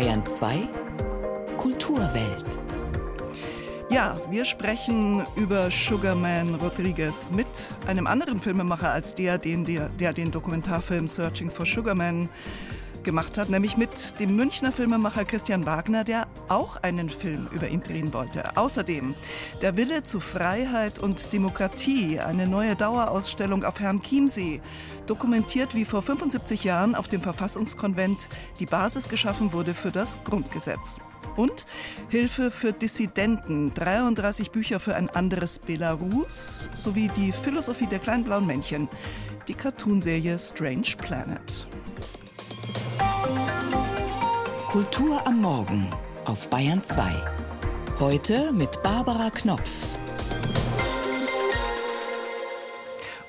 Bayern 2 Kulturwelt. Ja, wir sprechen über Sugarman Rodriguez mit einem anderen Filmemacher als der, den, der, der den Dokumentarfilm Searching for Sugarman gemacht hat, nämlich mit dem Münchner Filmemacher Christian Wagner, der auch einen Film über ihn drehen wollte. Außerdem der Wille zu Freiheit und Demokratie, eine neue Dauerausstellung auf Herrn Chiemsee, dokumentiert, wie vor 75 Jahren auf dem Verfassungskonvent die Basis geschaffen wurde für das Grundgesetz. Und Hilfe für Dissidenten, 33 Bücher für ein anderes Belarus sowie die Philosophie der kleinen blauen Männchen, die Cartoonserie Strange Planet. Kultur am Morgen auf Bayern 2. Heute mit Barbara Knopf.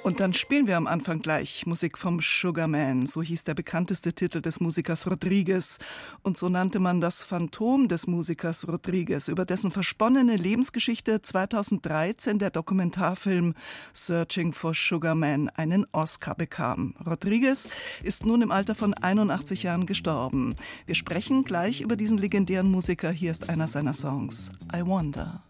Und dann spielen wir am Anfang gleich Musik vom Sugarman. So hieß der bekannteste Titel des Musikers Rodriguez. Und so nannte man das Phantom des Musikers Rodriguez, über dessen versponnene Lebensgeschichte 2013 der Dokumentarfilm Searching for Sugarman einen Oscar bekam. Rodriguez ist nun im Alter von 81 Jahren gestorben. Wir sprechen gleich über diesen legendären Musiker. Hier ist einer seiner Songs. I Wonder.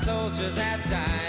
Soldier that dies.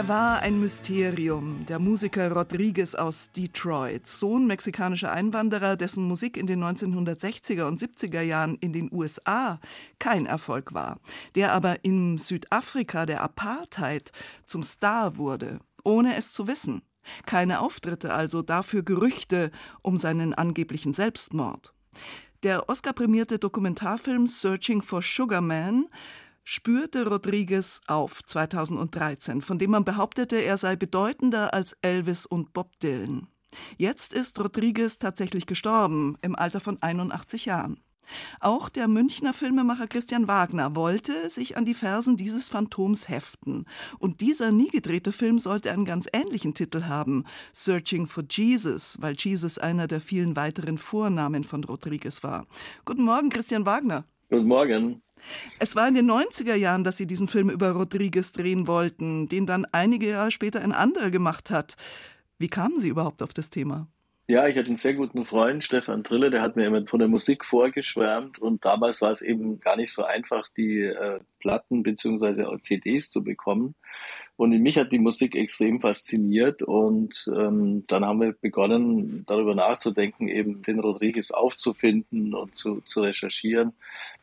Er war ein Mysterium, der Musiker Rodriguez aus Detroit, Sohn mexikanischer Einwanderer, dessen Musik in den 1960er und 70er Jahren in den USA kein Erfolg war, der aber in Südafrika der Apartheid zum Star wurde, ohne es zu wissen. Keine Auftritte also, dafür Gerüchte um seinen angeblichen Selbstmord. Der Oscar-prämierte Dokumentarfilm Searching for Sugar Man spürte Rodriguez auf 2013, von dem man behauptete, er sei bedeutender als Elvis und Bob Dylan. Jetzt ist Rodriguez tatsächlich gestorben, im Alter von 81 Jahren. Auch der Münchner Filmemacher Christian Wagner wollte sich an die Fersen dieses Phantoms heften. Und dieser nie gedrehte Film sollte einen ganz ähnlichen Titel haben: Searching for Jesus, weil Jesus einer der vielen weiteren Vornamen von Rodriguez war. Guten Morgen, Christian Wagner. Guten Morgen. Es war in den 90er Jahren, dass Sie diesen Film über Rodriguez drehen wollten, den dann einige Jahre später ein anderer gemacht hat. Wie kamen Sie überhaupt auf das Thema? Ja, ich hatte einen sehr guten Freund, Stefan Trille, der hat mir immer von der Musik vorgeschwärmt und damals war es eben gar nicht so einfach, die äh, Platten bzw. CDs zu bekommen. Und mich hat die Musik extrem fasziniert. Und ähm, dann haben wir begonnen, darüber nachzudenken, eben den Rodriguez aufzufinden und zu, zu recherchieren.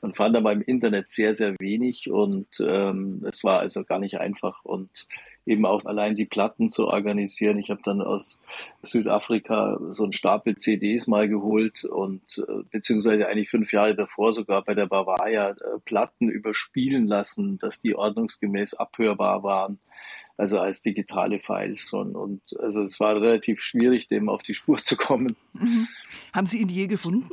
Man fand aber im Internet sehr, sehr wenig. Und ähm, es war also gar nicht einfach. Und eben auch allein die Platten zu organisieren. Ich habe dann aus Südafrika so einen Stapel CDs mal geholt. Und äh, beziehungsweise eigentlich fünf Jahre davor sogar bei der Bavaria äh, Platten überspielen lassen, dass die ordnungsgemäß abhörbar waren also als digitale Files schon. Und also es war relativ schwierig, dem auf die Spur zu kommen. Mhm. Haben Sie ihn je gefunden?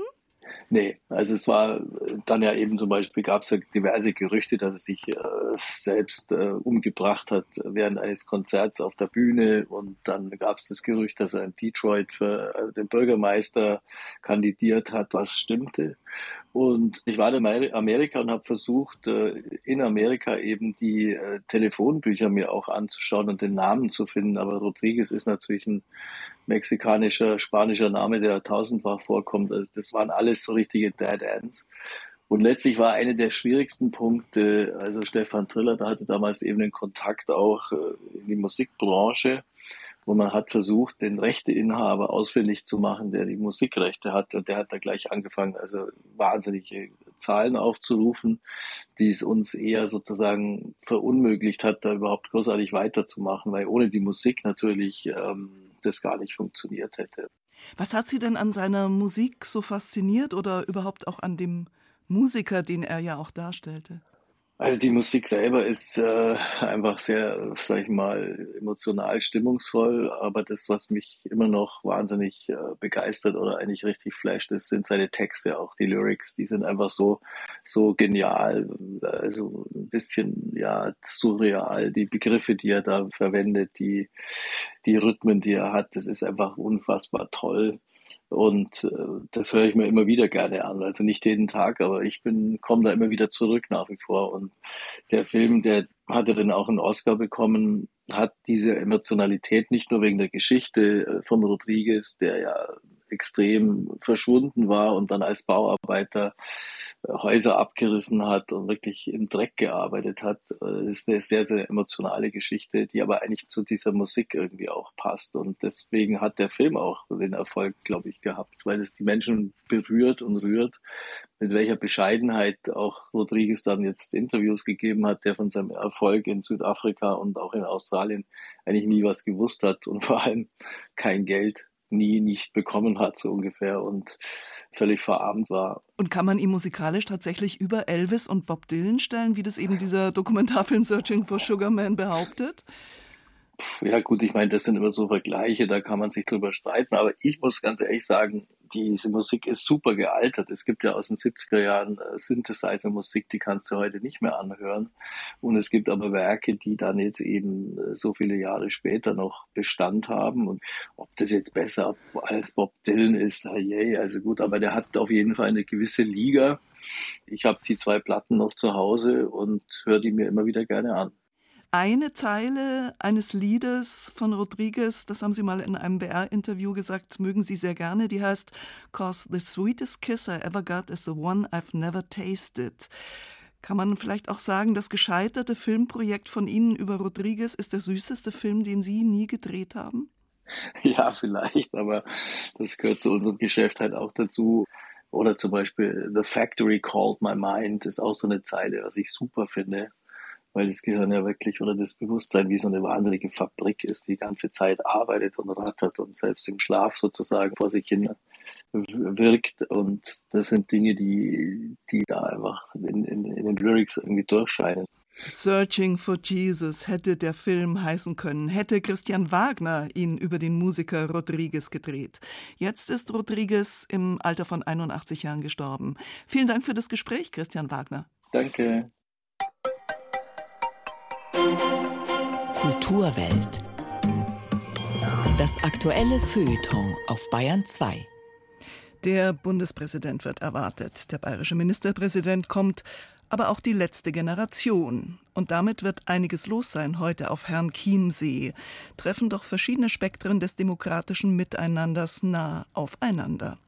Nee, also es war dann ja eben zum Beispiel gab es ja diverse Gerüchte, dass er sich äh, selbst äh, umgebracht hat während eines Konzerts auf der Bühne und dann gab es das Gerücht, dass er in Detroit für äh, den Bürgermeister kandidiert hat, was stimmte. Und ich war in Amerika und habe versucht, äh, in Amerika eben die äh, Telefonbücher mir auch anzuschauen und den Namen zu finden. Aber Rodriguez ist natürlich ein mexikanischer, spanischer Name, der tausendfach vorkommt. Also das waren alles so richtige Dead Ends. Und letztlich war eine der schwierigsten Punkte, also Stefan Triller, da hatte damals eben den Kontakt auch äh, in die Musikbranche, wo man hat versucht, den Rechteinhaber ausfindig zu machen, der die Musikrechte hat. Und der hat da gleich angefangen, also wahnsinnige Zahlen aufzurufen, die es uns eher sozusagen verunmöglicht hat, da überhaupt großartig weiterzumachen, weil ohne die Musik natürlich ähm, das gar nicht funktioniert hätte. Was hat Sie denn an seiner Musik so fasziniert oder überhaupt auch an dem Musiker, den er ja auch darstellte? Also die Musik selber ist äh, einfach sehr, sag ich mal, emotional stimmungsvoll, aber das, was mich immer noch wahnsinnig äh, begeistert oder eigentlich richtig flasht, das sind seine Texte, auch die Lyrics, die sind einfach so, so genial, also ein bisschen, ja, surreal, die Begriffe, die er da verwendet, die, die Rhythmen, die er hat, das ist einfach unfassbar toll. Und äh, das höre ich mir immer wieder gerne an. Also nicht jeden Tag, aber ich bin, komme da immer wieder zurück nach wie vor. Und der Film, der hatte dann auch einen Oscar bekommen, hat diese Emotionalität nicht nur wegen der Geschichte äh, von Rodriguez, der ja extrem verschwunden war und dann als Bauarbeiter äh, Häuser abgerissen hat und wirklich im Dreck gearbeitet hat. Das äh, ist eine sehr, sehr emotionale Geschichte, die aber eigentlich zu dieser Musik irgendwie auch passt. Und deswegen hat der Film auch den Erfolg, glaube ich, gehabt, weil es die Menschen berührt und rührt, mit welcher Bescheidenheit auch Rodriguez dann jetzt Interviews gegeben hat, der von seinem Erfolg in Südafrika und auch in Australien eigentlich nie was gewusst hat und vor allem kein Geld nie nicht bekommen hat, so ungefähr, und völlig verarmt war. Und kann man ihn musikalisch tatsächlich über Elvis und Bob Dylan stellen, wie das eben dieser Dokumentarfilm Searching for Sugar Man behauptet? Ja gut, ich meine, das sind immer so Vergleiche, da kann man sich drüber streiten, aber ich muss ganz ehrlich sagen, diese Musik ist super gealtert. Es gibt ja aus den 70er Jahren äh, Synthesizer-Musik, die kannst du heute nicht mehr anhören. Und es gibt aber Werke, die dann jetzt eben äh, so viele Jahre später noch Bestand haben. Und ob das jetzt besser als Bob Dylan ist, hey, also gut, aber der hat auf jeden Fall eine gewisse Liga. Ich habe die zwei Platten noch zu Hause und höre die mir immer wieder gerne an eine Zeile eines Liedes von Rodriguez, das haben Sie mal in einem BR-Interview gesagt, mögen Sie sehr gerne, die heißt Cause the sweetest kiss I ever got is the one I've never tasted. Kann man vielleicht auch sagen, das gescheiterte Filmprojekt von Ihnen über Rodriguez ist der süßeste Film, den Sie nie gedreht haben? Ja, vielleicht, aber das gehört zu unserem Geschäft halt auch dazu. Oder zum Beispiel The Factory Called My Mind ist auch so eine Zeile, was ich super finde weil das Gehirn ja wirklich oder das Bewusstsein wie so eine wahnsinnige Fabrik ist, die die ganze Zeit arbeitet und rattert und selbst im Schlaf sozusagen vor sich hin wirkt. Und das sind Dinge, die, die da einfach in, in, in den Lyrics irgendwie durchscheinen. Searching for Jesus hätte der Film heißen können, hätte Christian Wagner ihn über den Musiker Rodriguez gedreht. Jetzt ist Rodriguez im Alter von 81 Jahren gestorben. Vielen Dank für das Gespräch, Christian Wagner. Danke. Kulturwelt. Das aktuelle Feuilleton auf Bayern 2. Der Bundespräsident wird erwartet, der bayerische Ministerpräsident kommt, aber auch die letzte Generation. Und damit wird einiges los sein heute auf Herrn Chiemsee. Treffen doch verschiedene Spektren des demokratischen Miteinanders nah aufeinander.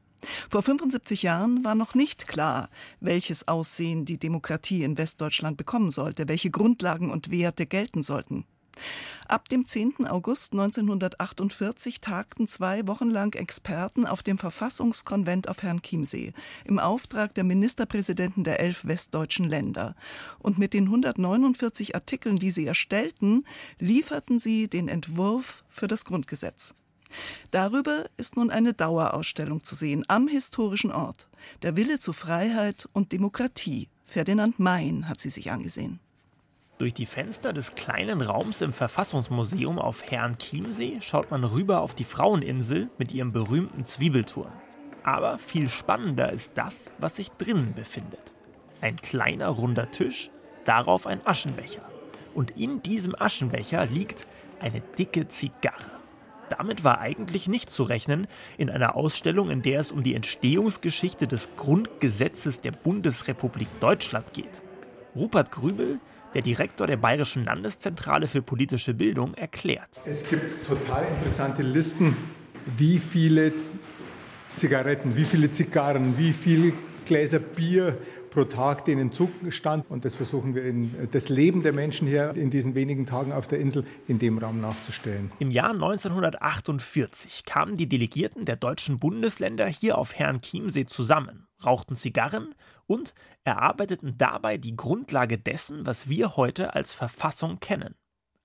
Vor 75 Jahren war noch nicht klar, welches Aussehen die Demokratie in Westdeutschland bekommen sollte, welche Grundlagen und Werte gelten sollten. Ab dem 10. August 1948 tagten zwei Wochen lang Experten auf dem Verfassungskonvent auf Herrn Chiemsee im Auftrag der Ministerpräsidenten der elf westdeutschen Länder. Und mit den 149 Artikeln, die sie erstellten, lieferten sie den Entwurf für das Grundgesetz. Darüber ist nun eine Dauerausstellung zu sehen am historischen Ort. Der Wille zu Freiheit und Demokratie. Ferdinand Mein hat sie sich angesehen. Durch die Fenster des kleinen Raums im Verfassungsmuseum auf Herrn Chiemsee schaut man rüber auf die Fraueninsel mit ihrem berühmten Zwiebelturm. Aber viel spannender ist das, was sich drinnen befindet. Ein kleiner runder Tisch, darauf ein Aschenbecher. Und in diesem Aschenbecher liegt eine dicke Zigarre. Damit war eigentlich nicht zu rechnen in einer Ausstellung, in der es um die Entstehungsgeschichte des Grundgesetzes der Bundesrepublik Deutschland geht. Rupert Grübel der Direktor der Bayerischen Landeszentrale für politische Bildung, erklärt. Es gibt total interessante Listen, wie viele Zigaretten, wie viele Zigarren, wie viele Gläser Bier pro Tag denen zustand. Und das versuchen wir in das Leben der Menschen hier in diesen wenigen Tagen auf der Insel in dem Raum nachzustellen. Im Jahr 1948 kamen die Delegierten der deutschen Bundesländer hier auf Herrn Chiemsee zusammen, rauchten Zigarren und erarbeiteten dabei die Grundlage dessen, was wir heute als Verfassung kennen.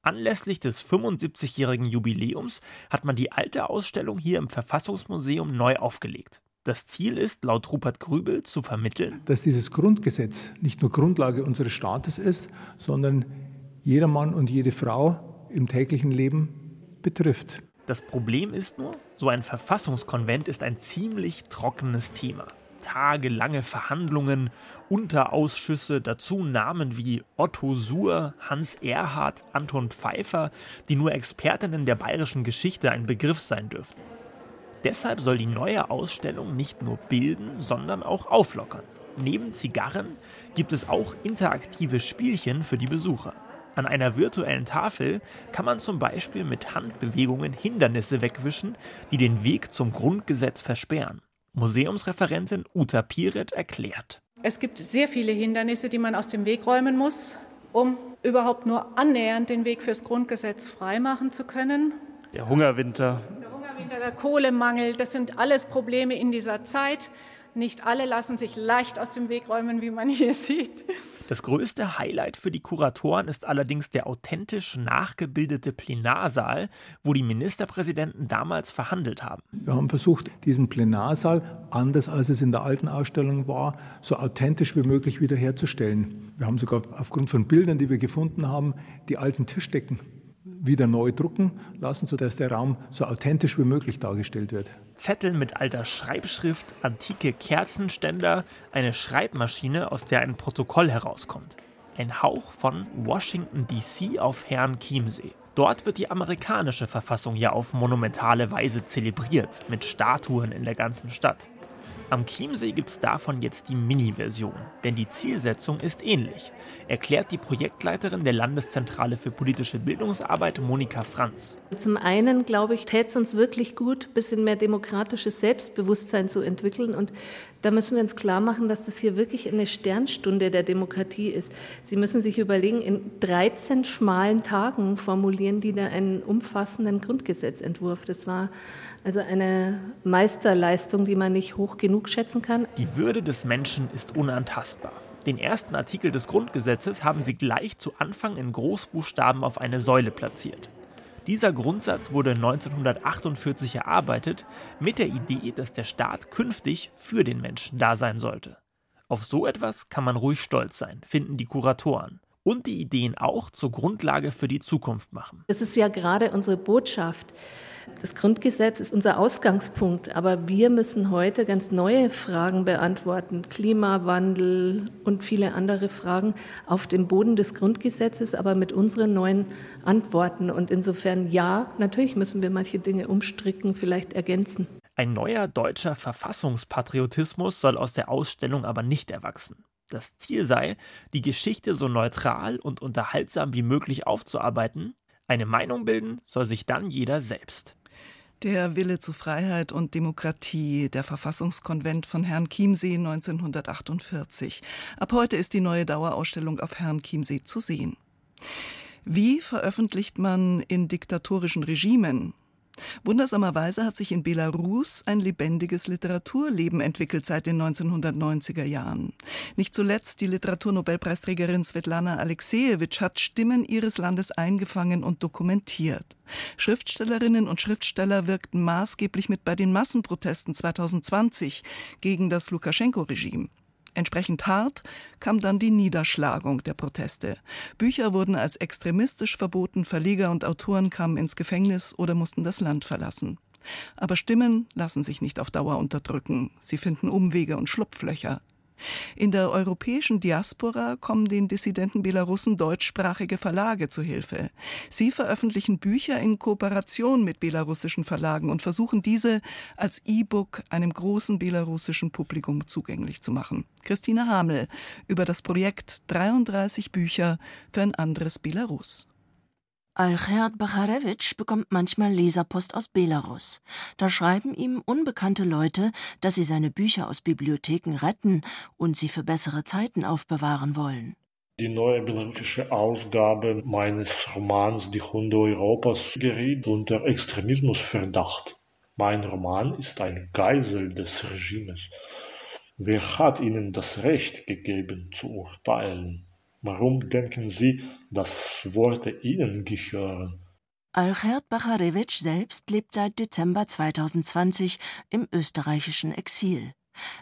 Anlässlich des 75-jährigen Jubiläums hat man die alte Ausstellung hier im Verfassungsmuseum neu aufgelegt. Das Ziel ist, laut Rupert Grübel, zu vermitteln, dass dieses Grundgesetz nicht nur Grundlage unseres Staates ist, sondern jeder Mann und jede Frau im täglichen Leben betrifft. Das Problem ist nur, so ein Verfassungskonvent ist ein ziemlich trockenes Thema tagelange Verhandlungen, Unterausschüsse, dazu Namen wie Otto Suhr, Hans Erhard, Anton Pfeiffer, die nur Expertinnen der bayerischen Geschichte ein Begriff sein dürften. Deshalb soll die neue Ausstellung nicht nur bilden, sondern auch auflockern. Neben Zigarren gibt es auch interaktive Spielchen für die Besucher. An einer virtuellen Tafel kann man zum Beispiel mit Handbewegungen Hindernisse wegwischen, die den Weg zum Grundgesetz versperren. Museumsreferentin Uta Piret erklärt. Es gibt sehr viele Hindernisse, die man aus dem Weg räumen muss, um überhaupt nur annähernd den Weg fürs Grundgesetz freimachen zu können. Der Hungerwinter. Der Kohlemangel, das sind alles Probleme in dieser Zeit. Nicht alle lassen sich leicht aus dem Weg räumen, wie man hier sieht. Das größte Highlight für die Kuratoren ist allerdings der authentisch nachgebildete Plenarsaal, wo die Ministerpräsidenten damals verhandelt haben. Wir haben versucht, diesen Plenarsaal, anders als es in der alten Ausstellung war, so authentisch wie möglich wiederherzustellen. Wir haben sogar aufgrund von Bildern, die wir gefunden haben, die alten Tischdecken wieder neu drucken lassen, sodass der Raum so authentisch wie möglich dargestellt wird. Zettel mit alter Schreibschrift, antike Kerzenständer, eine Schreibmaschine, aus der ein Protokoll herauskommt. Ein Hauch von Washington DC auf Herrn Chiemsee. Dort wird die amerikanische Verfassung ja auf monumentale Weise zelebriert, mit Statuen in der ganzen Stadt. Am Chiemsee gibt es davon jetzt die Mini-Version, denn die Zielsetzung ist ähnlich, erklärt die Projektleiterin der Landeszentrale für politische Bildungsarbeit Monika Franz. Zum einen, glaube ich, täte es uns wirklich gut, ein bisschen mehr demokratisches Selbstbewusstsein zu entwickeln. Und da müssen wir uns klar machen, dass das hier wirklich eine Sternstunde der Demokratie ist. Sie müssen sich überlegen, in 13 schmalen Tagen formulieren die da einen umfassenden Grundgesetzentwurf. Das war also eine Meisterleistung, die man nicht hoch genug schätzen kann. Die Würde des Menschen ist unantastbar. Den ersten Artikel des Grundgesetzes haben sie gleich zu Anfang in Großbuchstaben auf eine Säule platziert. Dieser Grundsatz wurde 1948 erarbeitet mit der Idee, dass der Staat künftig für den Menschen da sein sollte. Auf so etwas kann man ruhig stolz sein, finden die Kuratoren. Und die Ideen auch zur Grundlage für die Zukunft machen. Das ist ja gerade unsere Botschaft das Grundgesetz ist unser Ausgangspunkt, aber wir müssen heute ganz neue Fragen beantworten. Klimawandel und viele andere Fragen auf dem Boden des Grundgesetzes, aber mit unseren neuen Antworten. Und insofern ja, natürlich müssen wir manche Dinge umstricken, vielleicht ergänzen. Ein neuer deutscher Verfassungspatriotismus soll aus der Ausstellung aber nicht erwachsen. Das Ziel sei, die Geschichte so neutral und unterhaltsam wie möglich aufzuarbeiten eine Meinung bilden soll sich dann jeder selbst. Der Wille zu Freiheit und Demokratie, der Verfassungskonvent von Herrn Chiemsee 1948. Ab heute ist die neue Dauerausstellung auf Herrn Chiemsee zu sehen. Wie veröffentlicht man in diktatorischen Regimen? Wundersamerweise hat sich in Belarus ein lebendiges Literaturleben entwickelt seit den 1990er Jahren. Nicht zuletzt die Literaturnobelpreisträgerin Svetlana Alexejewitsch hat Stimmen ihres Landes eingefangen und dokumentiert. Schriftstellerinnen und Schriftsteller wirkten maßgeblich mit bei den Massenprotesten 2020 gegen das Lukaschenko-Regime. Entsprechend hart kam dann die Niederschlagung der Proteste. Bücher wurden als extremistisch verboten, Verleger und Autoren kamen ins Gefängnis oder mussten das Land verlassen. Aber Stimmen lassen sich nicht auf Dauer unterdrücken. Sie finden Umwege und Schlupflöcher. In der europäischen Diaspora kommen den Dissidenten Belarussen deutschsprachige Verlage zu Hilfe. Sie veröffentlichen Bücher in Kooperation mit belarussischen Verlagen und versuchen diese als E-Book einem großen belarussischen Publikum zugänglich zu machen. Christine Hamel über das Projekt 33 Bücher für ein anderes Belarus. Alcherd Bacharewitsch bekommt manchmal Leserpost aus Belarus. Da schreiben ihm unbekannte Leute, dass sie seine Bücher aus Bibliotheken retten und sie für bessere Zeiten aufbewahren wollen. Die neue belarussische Ausgabe meines Romans Die Hunde Europas geriet unter Extremismusverdacht. Mein Roman ist ein Geisel des Regimes. Wer hat ihnen das Recht gegeben zu urteilen? Warum denken Sie, dass Worte Ihnen gehören? Alchert Bacharewitsch selbst lebt seit Dezember 2020 im österreichischen Exil.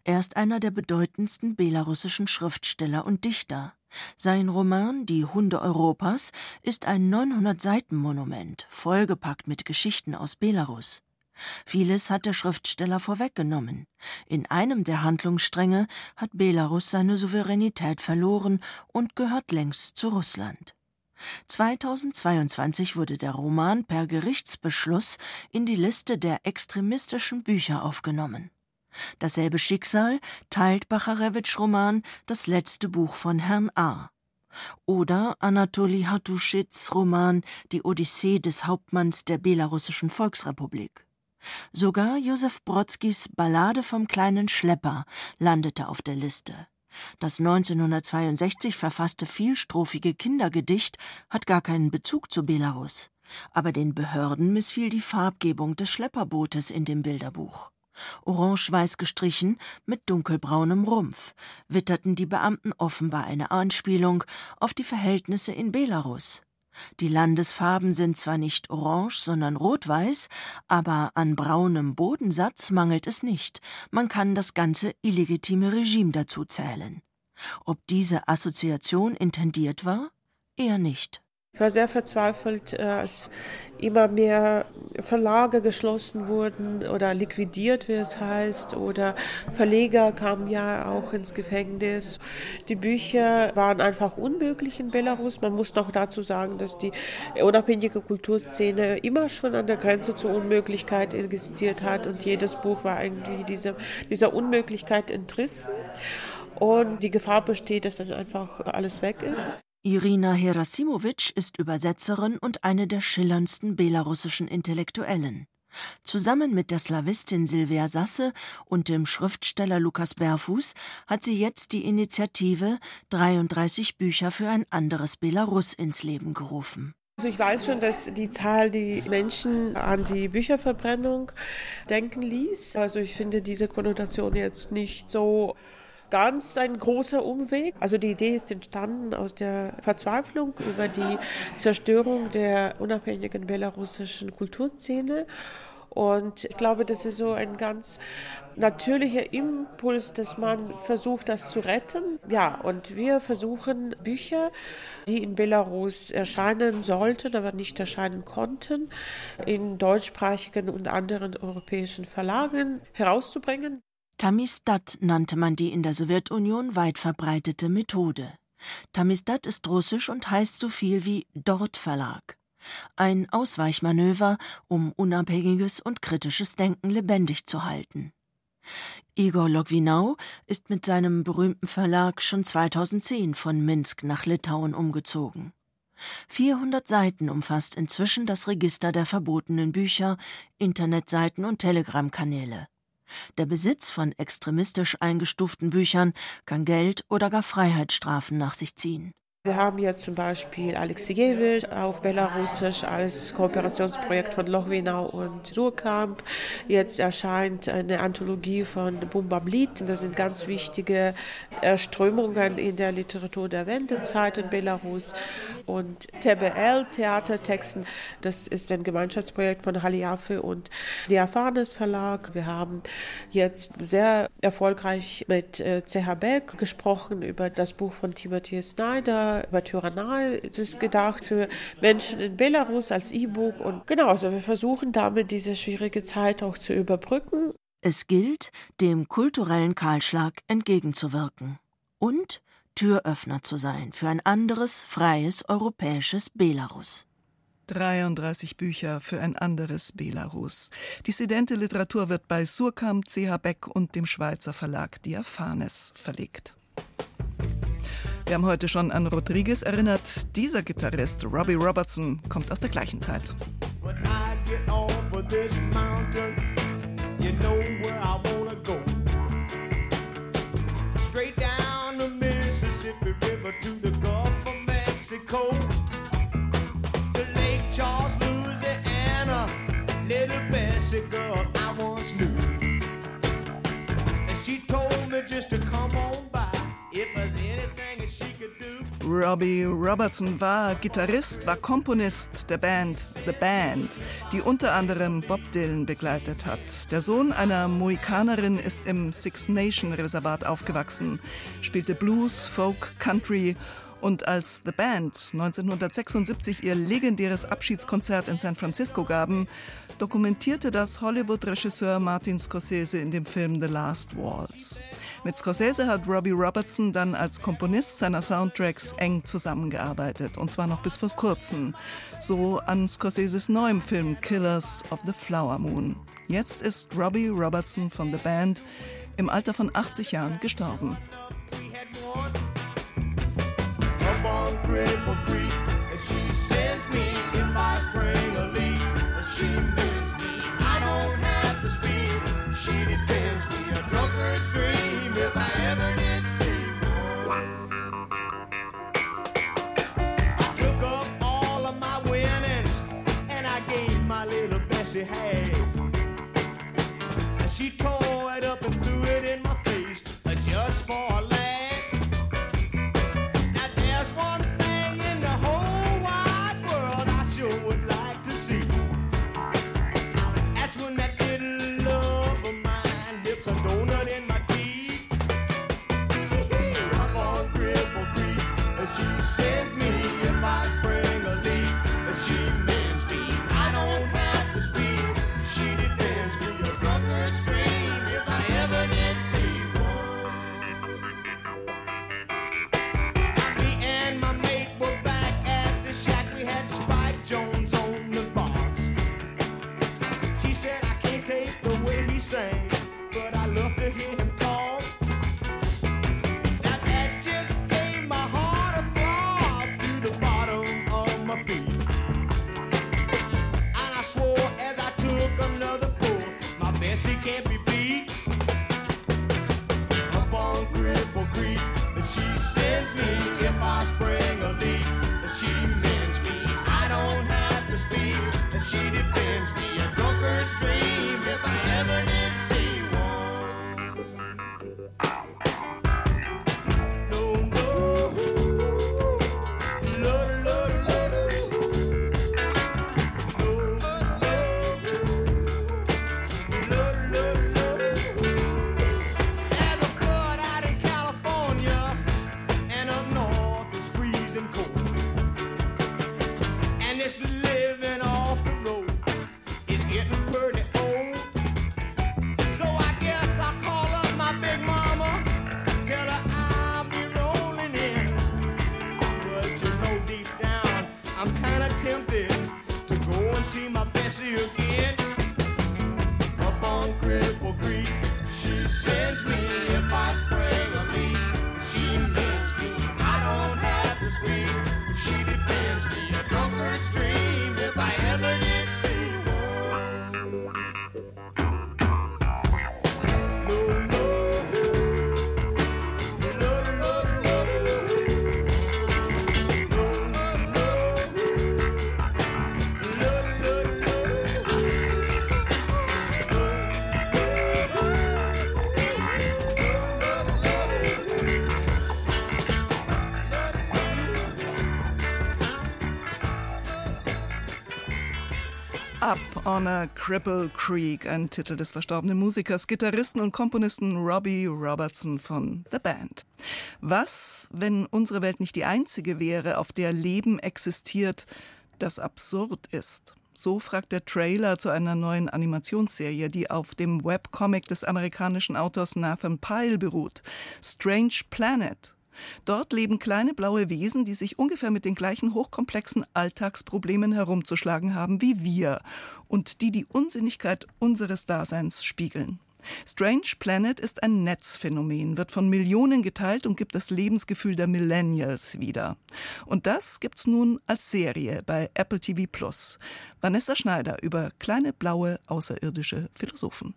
Er ist einer der bedeutendsten belarussischen Schriftsteller und Dichter. Sein Roman Die Hunde Europas ist ein 900-Seiten-Monument, vollgepackt mit Geschichten aus Belarus. Vieles hat der Schriftsteller vorweggenommen. In einem der Handlungsstränge hat Belarus seine Souveränität verloren und gehört längst zu Russland. 2022 wurde der Roman per Gerichtsbeschluss in die Liste der extremistischen Bücher aufgenommen. Dasselbe Schicksal teilt Bacharewitsch Roman Das letzte Buch von Herrn A. Oder Anatoli Hatuschits Roman Die Odyssee des Hauptmanns der belarussischen Volksrepublik. Sogar Josef Brodskis Ballade vom kleinen Schlepper landete auf der Liste. Das 1962 verfasste vielstrophige Kindergedicht hat gar keinen Bezug zu Belarus. Aber den Behörden missfiel die Farbgebung des Schlepperbootes in dem Bilderbuch. Orange-weiß gestrichen mit dunkelbraunem Rumpf, witterten die Beamten offenbar eine Anspielung auf die Verhältnisse in Belarus. Die Landesfarben sind zwar nicht orange, sondern rot-weiß, aber an braunem Bodensatz mangelt es nicht. Man kann das ganze illegitime Regime dazu zählen. Ob diese Assoziation intendiert war? Eher nicht. Ich war sehr verzweifelt, äh, als immer mehr Verlage geschlossen wurden oder liquidiert, wie es heißt, oder Verleger kamen ja auch ins Gefängnis. Die Bücher waren einfach unmöglich in Belarus. Man muss noch dazu sagen, dass die unabhängige Kulturszene immer schon an der Grenze zur Unmöglichkeit existiert hat und jedes Buch war irgendwie diese, dieser Unmöglichkeit entrissen. Und die Gefahr besteht, dass dann einfach alles weg ist. Irina Herasimowitsch ist Übersetzerin und eine der schillerndsten belarussischen Intellektuellen. Zusammen mit der Slawistin Silvia Sasse und dem Schriftsteller Lukas Berfuß hat sie jetzt die Initiative 33 Bücher für ein anderes Belarus ins Leben gerufen. Also ich weiß schon, dass die Zahl die Menschen an die Bücherverbrennung denken ließ. Also ich finde diese Konnotation jetzt nicht so ganz ein großer Umweg. Also die Idee ist entstanden aus der Verzweiflung über die Zerstörung der unabhängigen belarussischen Kulturszene. Und ich glaube, das ist so ein ganz natürlicher Impuls, dass man versucht, das zu retten. Ja, und wir versuchen Bücher, die in Belarus erscheinen sollten, aber nicht erscheinen konnten, in deutschsprachigen und anderen europäischen Verlagen herauszubringen. Tamistat nannte man die in der Sowjetunion weit verbreitete Methode. Tamistat ist russisch und heißt so viel wie Dort Verlag. Ein Ausweichmanöver, um unabhängiges und kritisches Denken lebendig zu halten. Igor Logwinau ist mit seinem berühmten Verlag schon 2010 von Minsk nach Litauen umgezogen. 400 Seiten umfasst inzwischen das Register der verbotenen Bücher, Internetseiten und Telegram-Kanäle. Der Besitz von extremistisch eingestuften Büchern kann Geld oder gar Freiheitsstrafen nach sich ziehen. Wir haben jetzt zum Beispiel Alexejewitsch auf Belarusisch als Kooperationsprojekt von Lochwinau und Surkamp. Jetzt erscheint eine Anthologie von Bumba Blit. Das sind ganz wichtige Strömungen in der Literatur der Wendezeit in Belarus. Und TBL, Theatertexten, das ist ein Gemeinschaftsprojekt von Haliafe und Diaphanes Verlag. Wir haben jetzt sehr erfolgreich mit CH Beck gesprochen über das Buch von Timothy Snyder über Tyrannei. Es ist gedacht für Menschen in Belarus als E-Book. Und genau, also wir versuchen damit diese schwierige Zeit auch zu überbrücken. Es gilt, dem kulturellen Kahlschlag entgegenzuwirken und Türöffner zu sein für ein anderes, freies europäisches Belarus. 33 Bücher für ein anderes Belarus. Dissidente Literatur wird bei Surkamp, CH Beck und dem Schweizer Verlag Diaphanes verlegt. Wir haben heute schon an Rodriguez erinnert. Dieser Gitarrist, Robbie Robertson, kommt aus der gleichen Zeit. Girl I Robbie Robertson war Gitarrist, war Komponist der Band The Band, die unter anderem Bob Dylan begleitet hat. Der Sohn einer Mohikanerin ist im Six Nation Reservat aufgewachsen, spielte Blues, Folk, Country und als The Band 1976 ihr legendäres Abschiedskonzert in San Francisco gaben, dokumentierte das Hollywood-Regisseur Martin Scorsese in dem Film The Last Waltz. Mit Scorsese hat Robbie Robertson dann als Komponist seiner Soundtracks eng zusammengearbeitet, und zwar noch bis vor kurzem, so an Scorseses neuem Film Killers of the Flower Moon. Jetzt ist Robbie Robertson von The Band im Alter von 80 Jahren gestorben. And she sends me if I spring a leak. She behave. And she told Jones. On a Cripple Creek, ein Titel des verstorbenen Musikers, Gitarristen und Komponisten Robbie Robertson von The Band. Was, wenn unsere Welt nicht die einzige wäre, auf der Leben existiert, das absurd ist? So fragt der Trailer zu einer neuen Animationsserie, die auf dem Webcomic des amerikanischen Autors Nathan Pyle beruht. Strange Planet Dort leben kleine blaue Wesen, die sich ungefähr mit den gleichen hochkomplexen Alltagsproblemen herumzuschlagen haben wie wir und die die Unsinnigkeit unseres Daseins spiegeln. Strange Planet ist ein Netzphänomen, wird von Millionen geteilt und gibt das Lebensgefühl der Millennials wieder. Und das gibt's nun als Serie bei Apple TV Plus. Vanessa Schneider über kleine blaue außerirdische Philosophen.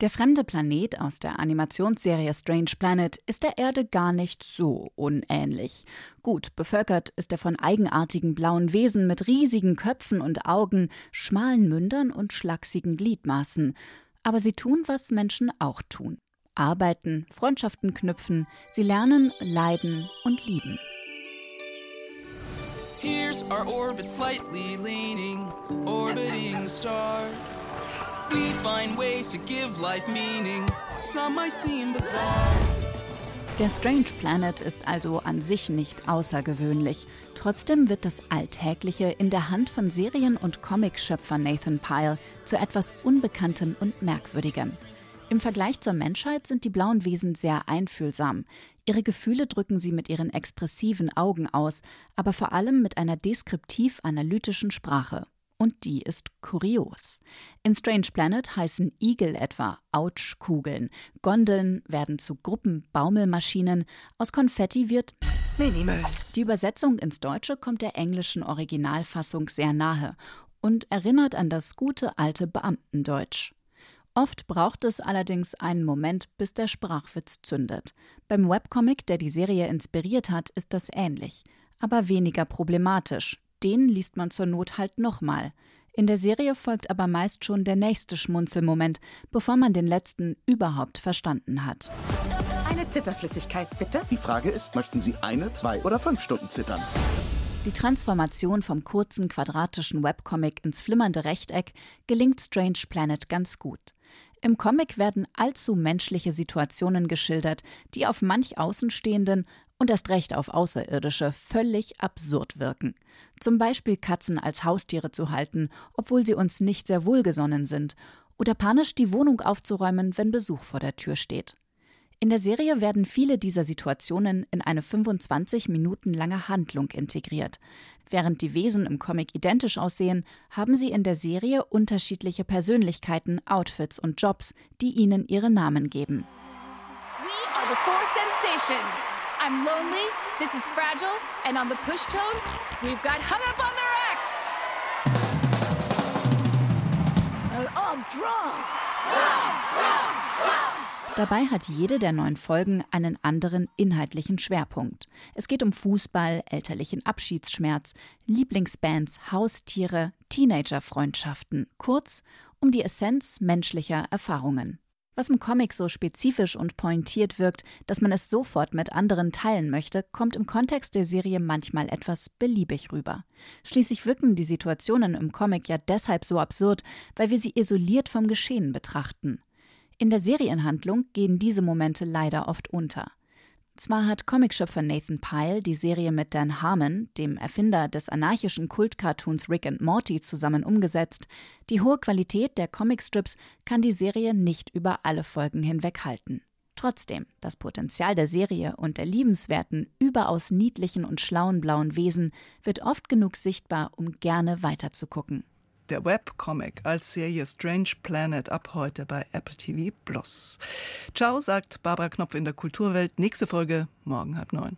Der fremde Planet aus der Animationsserie Strange Planet ist der Erde gar nicht so unähnlich. Gut bevölkert ist er von eigenartigen blauen Wesen mit riesigen Köpfen und Augen, schmalen Mündern und schlachsigen Gliedmaßen. Aber sie tun, was Menschen auch tun. Arbeiten, Freundschaften knüpfen, sie lernen, leiden und lieben. Here's our orbit slightly leaning, orbiting star. We find ways to give life meaning. Some might seem bizarre. Der Strange Planet ist also an sich nicht außergewöhnlich. Trotzdem wird das Alltägliche in der Hand von Serien- und Comicschöpfer Nathan Pyle zu etwas Unbekanntem und Merkwürdigem. Im Vergleich zur Menschheit sind die blauen Wesen sehr einfühlsam. Ihre Gefühle drücken sie mit ihren expressiven Augen aus, aber vor allem mit einer deskriptiv-analytischen Sprache und die ist kurios. In Strange Planet heißen Igel etwa Autschkugeln, Gondeln werden zu Gruppenbaumelmaschinen, aus Konfetti wird Minimal. Die Übersetzung ins Deutsche kommt der englischen Originalfassung sehr nahe und erinnert an das gute alte Beamtendeutsch. Oft braucht es allerdings einen Moment, bis der Sprachwitz zündet. Beim Webcomic, der die Serie inspiriert hat, ist das ähnlich, aber weniger problematisch, den liest man zur Not halt nochmal. In der Serie folgt aber meist schon der nächste Schmunzelmoment, bevor man den letzten überhaupt verstanden hat. Eine Zitterflüssigkeit, bitte. Die Frage ist, möchten Sie eine, zwei oder fünf Stunden zittern? Die Transformation vom kurzen quadratischen Webcomic ins flimmernde Rechteck gelingt Strange Planet ganz gut. Im Comic werden allzu menschliche Situationen geschildert, die auf manch Außenstehenden und erst recht auf Außerirdische völlig absurd wirken. Zum Beispiel Katzen als Haustiere zu halten, obwohl sie uns nicht sehr wohlgesonnen sind, oder panisch die Wohnung aufzuräumen, wenn Besuch vor der Tür steht. In der Serie werden viele dieser Situationen in eine 25 Minuten lange Handlung integriert. Während die Wesen im Comic identisch aussehen, haben sie in der Serie unterschiedliche Persönlichkeiten, Outfits und Jobs, die ihnen ihre Namen geben. We are the four sensations. I'm lonely, this is fragile, and on the push tones, we've got hung up on their ex. And I'm drunk. Drunk, drunk, drunk. Dabei hat jede der neun Folgen einen anderen inhaltlichen Schwerpunkt. Es geht um Fußball, elterlichen Abschiedsschmerz, Lieblingsbands, Haustiere, Teenagerfreundschaften, kurz um die Essenz menschlicher Erfahrungen. Was im Comic so spezifisch und pointiert wirkt, dass man es sofort mit anderen teilen möchte, kommt im Kontext der Serie manchmal etwas beliebig rüber. Schließlich wirken die Situationen im Comic ja deshalb so absurd, weil wir sie isoliert vom Geschehen betrachten. In der Serienhandlung gehen diese Momente leider oft unter. Zwar hat Comicschöpfer Nathan Pyle die Serie mit Dan Harmon, dem Erfinder des anarchischen Kultcartoons Rick and Morty, zusammen umgesetzt, die hohe Qualität der Comicstrips kann die Serie nicht über alle Folgen hinweg halten. Trotzdem, das Potenzial der Serie und der liebenswerten, überaus niedlichen und schlauen blauen Wesen wird oft genug sichtbar, um gerne weiterzugucken der Webcomic als Serie Strange Planet ab heute bei Apple TV Plus. Ciao, sagt Barbara Knopf in der Kulturwelt. Nächste Folge morgen halb neun.